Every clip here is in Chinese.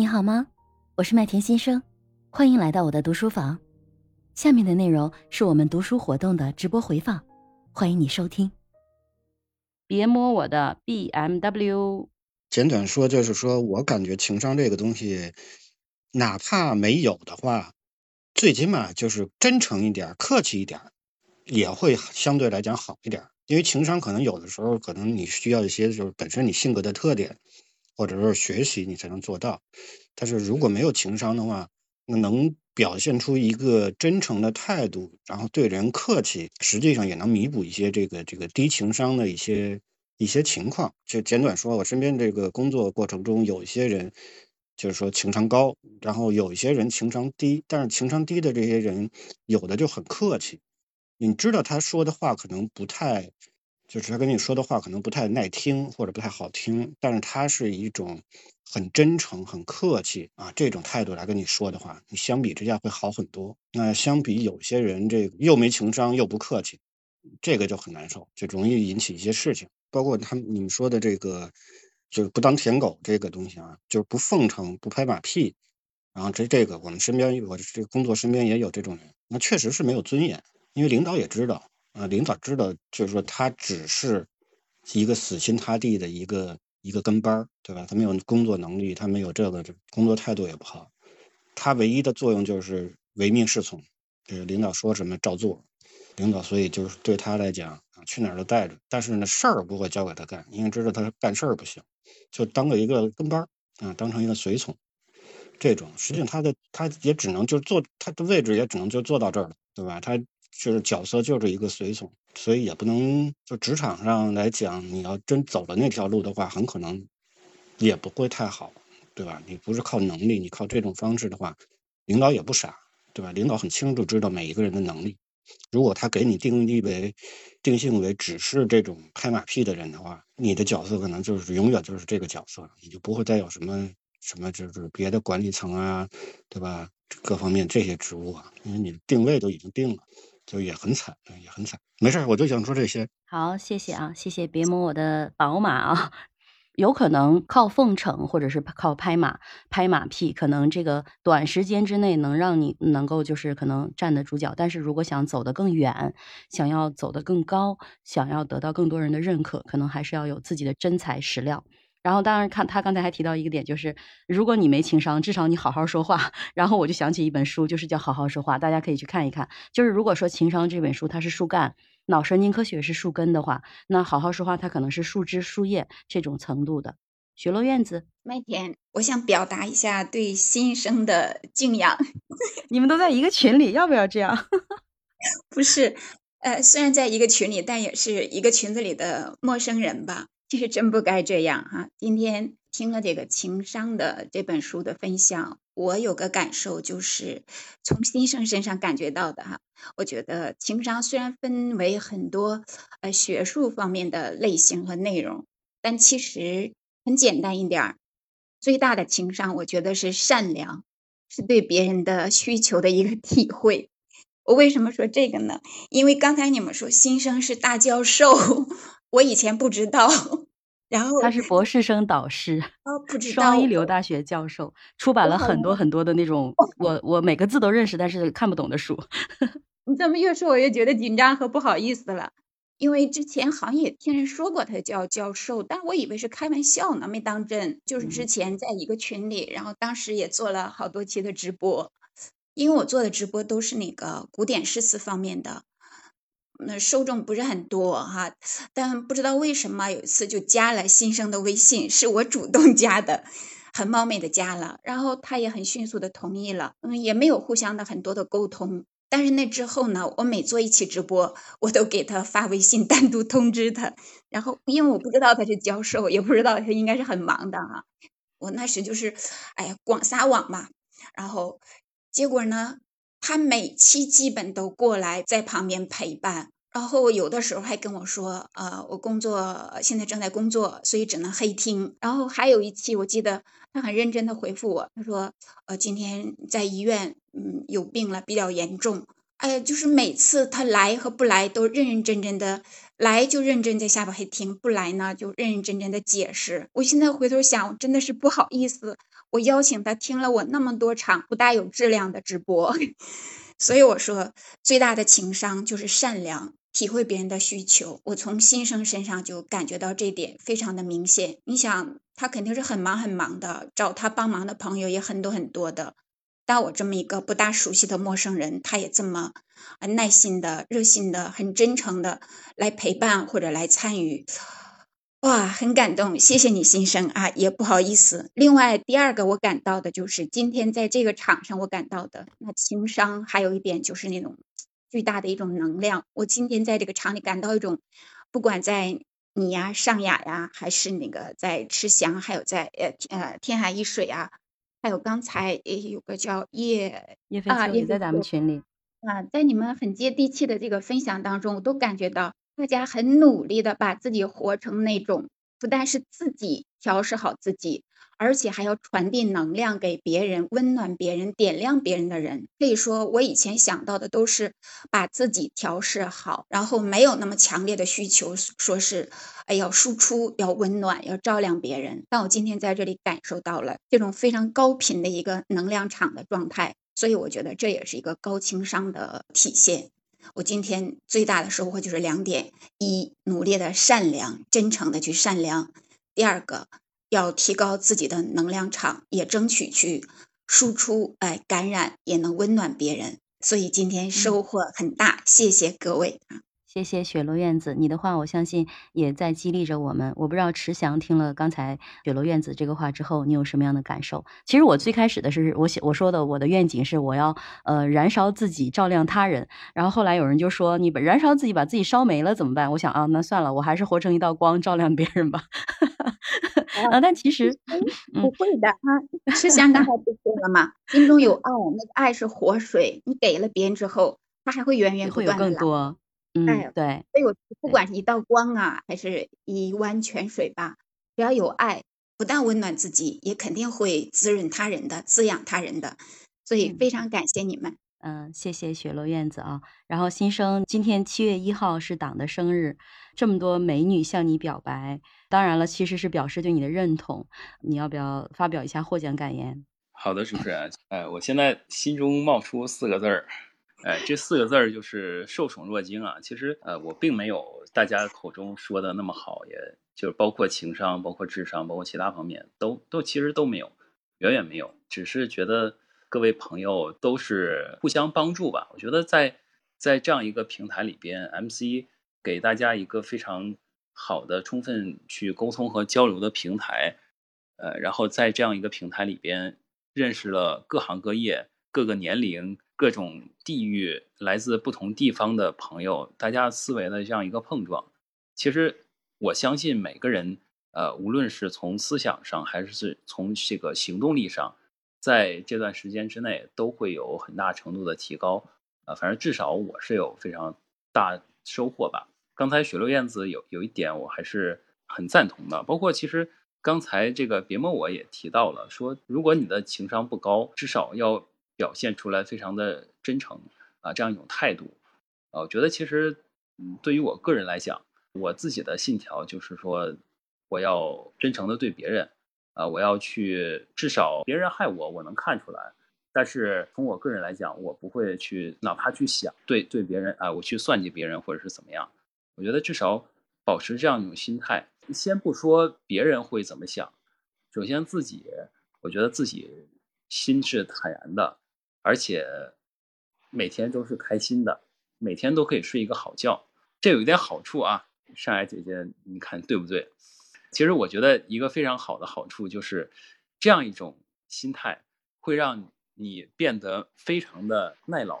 你好吗？我是麦田先生，欢迎来到我的读书房。下面的内容是我们读书活动的直播回放，欢迎你收听。别摸我的 BMW。简短说就是说，我感觉情商这个东西，哪怕没有的话，最起码就是真诚一点、客气一点，也会相对来讲好一点。因为情商可能有的时候，可能你需要一些就是本身你性格的特点。或者说学习你才能做到，但是如果没有情商的话，那能表现出一个真诚的态度，然后对人客气，实际上也能弥补一些这个这个低情商的一些一些情况。就简短说，我身边这个工作过程中，有一些人就是说情商高，然后有一些人情商低，但是情商低的这些人，有的就很客气，你知道他说的话可能不太。就是他跟你说的话可能不太耐听或者不太好听，但是他是一种很真诚、很客气啊这种态度来跟你说的话，你相比之下会好很多。那相比有些人这又没情商又不客气，这个就很难受，就容易引起一些事情。包括他们你们说的这个，就是不当舔狗这个东西啊，就是不奉承、不拍马屁，然后这这个我们身边我这工作身边也有这种人，那确实是没有尊严，因为领导也知道。呃，领导知道，就是说他只是一个死心塌地的一个一个跟班儿，对吧？他没有工作能力，他没有这个，工作态度也不好。他唯一的作用就是唯命是从，就是领导说什么照做。领导所以就是对他来讲啊，去哪儿都带着，但是呢事儿不会交给他干，因为知道他干事儿不行，就当个一个跟班儿啊，当成一个随从。这种实际上他的他也只能就做他的位置也只能就做到这儿了，对吧？他。就是角色就是一个随从，所以也不能就职场上来讲，你要真走了那条路的话，很可能也不会太好，对吧？你不是靠能力，你靠这种方式的话，领导也不傻，对吧？领导很清楚知道每一个人的能力，如果他给你定义为定性为只是这种拍马屁的人的话，你的角色可能就是永远就是这个角色，你就不会再有什么什么就是别的管理层啊，对吧？各方面这些职务啊，因为你定位都已经定了。就也很惨，也很惨。没事，我就想说这些。好，谢谢啊，谢谢。别摸我的宝马啊，有可能靠奉承或者是靠拍马拍马屁，可能这个短时间之内能让你能够就是可能站得住脚。但是如果想走得更远，想要走得更高，想要得到更多人的认可，可能还是要有自己的真材实料。然后，当然看他刚才还提到一个点，就是如果你没情商，至少你好好说话。然后我就想起一本书，就是叫《好好说话》，大家可以去看一看。就是如果说情商这本书它是树干，脑神经科学是树根的话，那好好说话它可能是树枝、树叶这种程度的。雪落院子，麦田，我想表达一下对新生的敬仰。你们都在一个群里，要不要这样？不是，呃，虽然在一个群里，但也是一个群子里的陌生人吧。其实真不该这样哈！今天听了这个情商的这本书的分享，我有个感受，就是从新生身上感觉到的哈。我觉得情商虽然分为很多呃学术方面的类型和内容，但其实很简单一点儿。最大的情商，我觉得是善良，是对别人的需求的一个 体会。我为什么说这个呢？因为刚才你们说新生是大教授。我以前不知道，然后他是博士生导师，哦，不知道，双一流大学教授，出版了很多很多的那种，我我每个字都认识，但是看不懂的书。你怎么越说我越觉得紧张和不好意思了？因为之前好像也听人说过他叫教授，但我以为是开玩笑呢，没当真。就是之前在一个群里，然后当时也做了好多期的直播，因为我做的直播都是那个古典诗词方面的。那受众不是很多哈，但不知道为什么有一次就加了新生的微信，是我主动加的，很冒昧的加了，然后他也很迅速的同意了，嗯，也没有互相的很多的沟通。但是那之后呢，我每做一期直播，我都给他发微信单独通知他，然后因为我不知道他是教授，也不知道他应该是很忙的哈，我那时就是哎呀广撒网嘛，然后结果呢？他每期基本都过来在旁边陪伴，然后有的时候还跟我说：“呃，我工作现在正在工作，所以只能黑听。”然后还有一期，我记得他很认真的回复我，他说：“呃，今天在医院，嗯，有病了，比较严重，哎，就是每次他来和不来都认认真真的来，就认真在下边还听；不来呢，就认认真真的解释。我现在回头想，真的是不好意思，我邀请他听了我那么多场不大有质量的直播，所以我说最大的情商就是善良。体会别人的需求，我从新生身上就感觉到这点非常的明显。你想，他肯定是很忙很忙的，找他帮忙的朋友也很多很多的。但我这么一个不大熟悉的陌生人，他也这么耐心的、热心的、很真诚的来陪伴或者来参与，哇，很感动。谢谢你，新生啊，也不好意思。另外，第二个我感到的就是今天在这个场上，我感到的那情商，还有一点就是那种。巨大的一种能量，我今天在这个场里感到一种，不管在你呀、尚雅呀，还是那个在吃翔，还有在呃呃天海一水啊，还有刚才也有个叫叶叶飞秋也在咱们群里啊，在你们很接地气的这个分享当中，我都感觉到大家很努力的把自己活成那种，不但是自己调试好自己。而且还要传递能量给别人，温暖别人，点亮别人的人。可以说，我以前想到的都是把自己调试好，然后没有那么强烈的需求，说是哎要输出，要温暖，要照亮别人。但我今天在这里感受到了这种非常高频的一个能量场的状态，所以我觉得这也是一个高情商的体现。我今天最大的收获就是两点：一，努力的善良，真诚的去善良；第二个。要提高自己的能量场，也争取去输出，哎，感染也能温暖别人。所以今天收获很大，谢谢各位啊。谢谢雪落院子，你的话我相信也在激励着我们。我不知道池翔听了刚才雪落院子这个话之后，你有什么样的感受？其实我最开始的是我写我说的，我的愿景是我要呃燃烧自己，照亮他人。然后后来有人就说你把燃烧自己，把自己烧没了怎么办？我想啊，那算了，我还是活成一道光，照亮别人吧。啊，但其实不会的啊。池翔刚才 不说了吗？心中有爱，那个爱是活水，你给了别人之后，他还会源源不断的来。嗯，对，所以我不管是一道光啊，还是一湾泉水吧，只要有爱，不但温暖自己，也肯定会滋润他人的，滋养他人的。所以非常感谢你们。嗯，谢谢雪落院子啊。然后新生，今天七月一号是党的生日，这么多美女向你表白，当然了，其实是表示对你的认同。你要不要发表一下获奖感言？好的，主持人。哎，我现在心中冒出四个字儿。哎，这四个字儿就是受宠若惊啊！其实，呃，我并没有大家口中说的那么好，也就是包括情商、包括智商、包括其他方面，都都其实都没有，远远没有。只是觉得各位朋友都是互相帮助吧。我觉得在在这样一个平台里边，MC 给大家一个非常好的、充分去沟通和交流的平台，呃，然后在这样一个平台里边，认识了各行各业、各个年龄。各种地域、来自不同地方的朋友，大家思维的这样一个碰撞，其实我相信每个人，呃，无论是从思想上还是从这个行动力上，在这段时间之内都会有很大程度的提高。啊，反正至少我是有非常大收获吧。刚才雪落燕子有有一点我还是很赞同的，包括其实刚才这个别摸我也提到了，说如果你的情商不高，至少要。表现出来非常的真诚啊，这样一种态度啊，我觉得其实，嗯，对于我个人来讲，我自己的信条就是说，我要真诚的对别人啊，我要去至少别人害我，我能看出来。但是从我个人来讲，我不会去哪怕去想对对别人啊，我去算计别人或者是怎么样。我觉得至少保持这样一种心态，先不说别人会怎么想，首先自己，我觉得自己心是坦然的。而且每天都是开心的，每天都可以睡一个好觉，这有一点好处啊。上海姐姐，你看对不对？其实我觉得一个非常好的好处就是，这样一种心态会让你变得非常的耐老。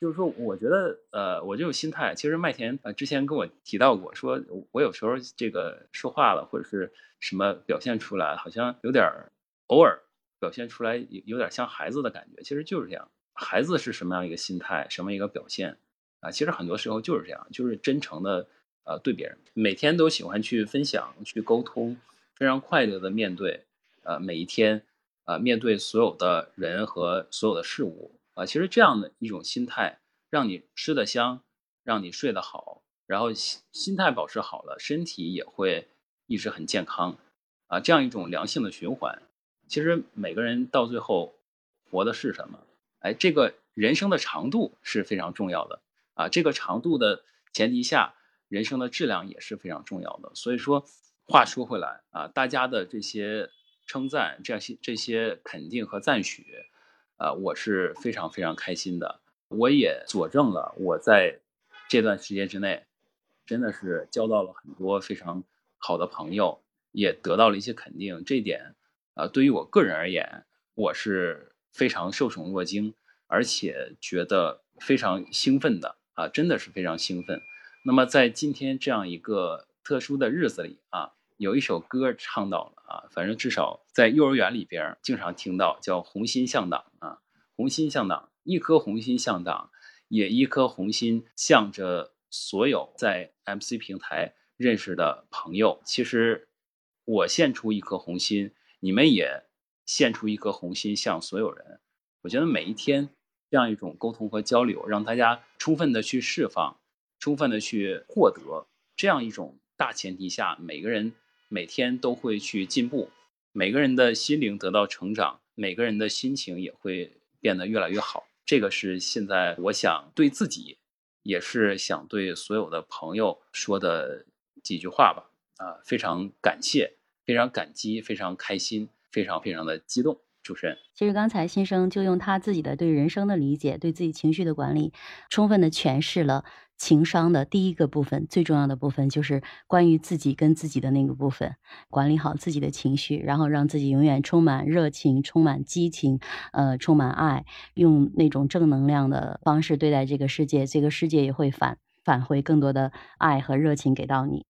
就是说，我觉得呃，我这种心态，其实麦田呃之前跟我提到过，说我有时候这个说话了或者是什么表现出来，好像有点偶尔。表现出来有有点像孩子的感觉，其实就是这样。孩子是什么样一个心态，什么一个表现啊？其实很多时候就是这样，就是真诚的呃对别人，每天都喜欢去分享、去沟通，非常快乐的面对呃每一天呃，面对所有的人和所有的事物啊。其实这样的一种心态让你吃得香，让你睡得好，然后心心态保持好了，身体也会一直很健康啊，这样一种良性的循环。其实每个人到最后活的是什么？哎，这个人生的长度是非常重要的啊，这个长度的前提下，人生的质量也是非常重要的。所以说，话说回来啊，大家的这些称赞、这些这些肯定和赞许，啊，我是非常非常开心的。我也佐证了我在这段时间之内，真的是交到了很多非常好的朋友，也得到了一些肯定。这点，啊，对于我个人而言，我是非常受宠若惊，而且觉得非常兴奋的啊，真的是非常兴奋。那么在今天这样一个特殊的日子里啊，有一首歌唱到了啊，反正至少在幼儿园里边经常听到，叫《红心向党》啊，红心向党。一颗红心向党，也一颗红心向着所有在 MC 平台认识的朋友。其实，我献出一颗红心，你们也献出一颗红心向所有人。我觉得每一天这样一种沟通和交流，让大家充分的去释放，充分的去获得，这样一种大前提下，每个人每天都会去进步，每个人的心灵得到成长，每个人的心情也会变得越来越好。这个是现在我想对自己，也是想对所有的朋友说的几句话吧。啊，非常感谢，非常感激，非常开心，非常非常的激动。主持人，其实刚才新生就用他自己的对人生的理解，对自己情绪的管理，充分的诠释了情商的第一个部分，最重要的部分就是关于自己跟自己的那个部分，管理好自己的情绪，然后让自己永远充满热情，充满激情，呃，充满爱，用那种正能量的方式对待这个世界，这个世界也会反返回更多的爱和热情给到你。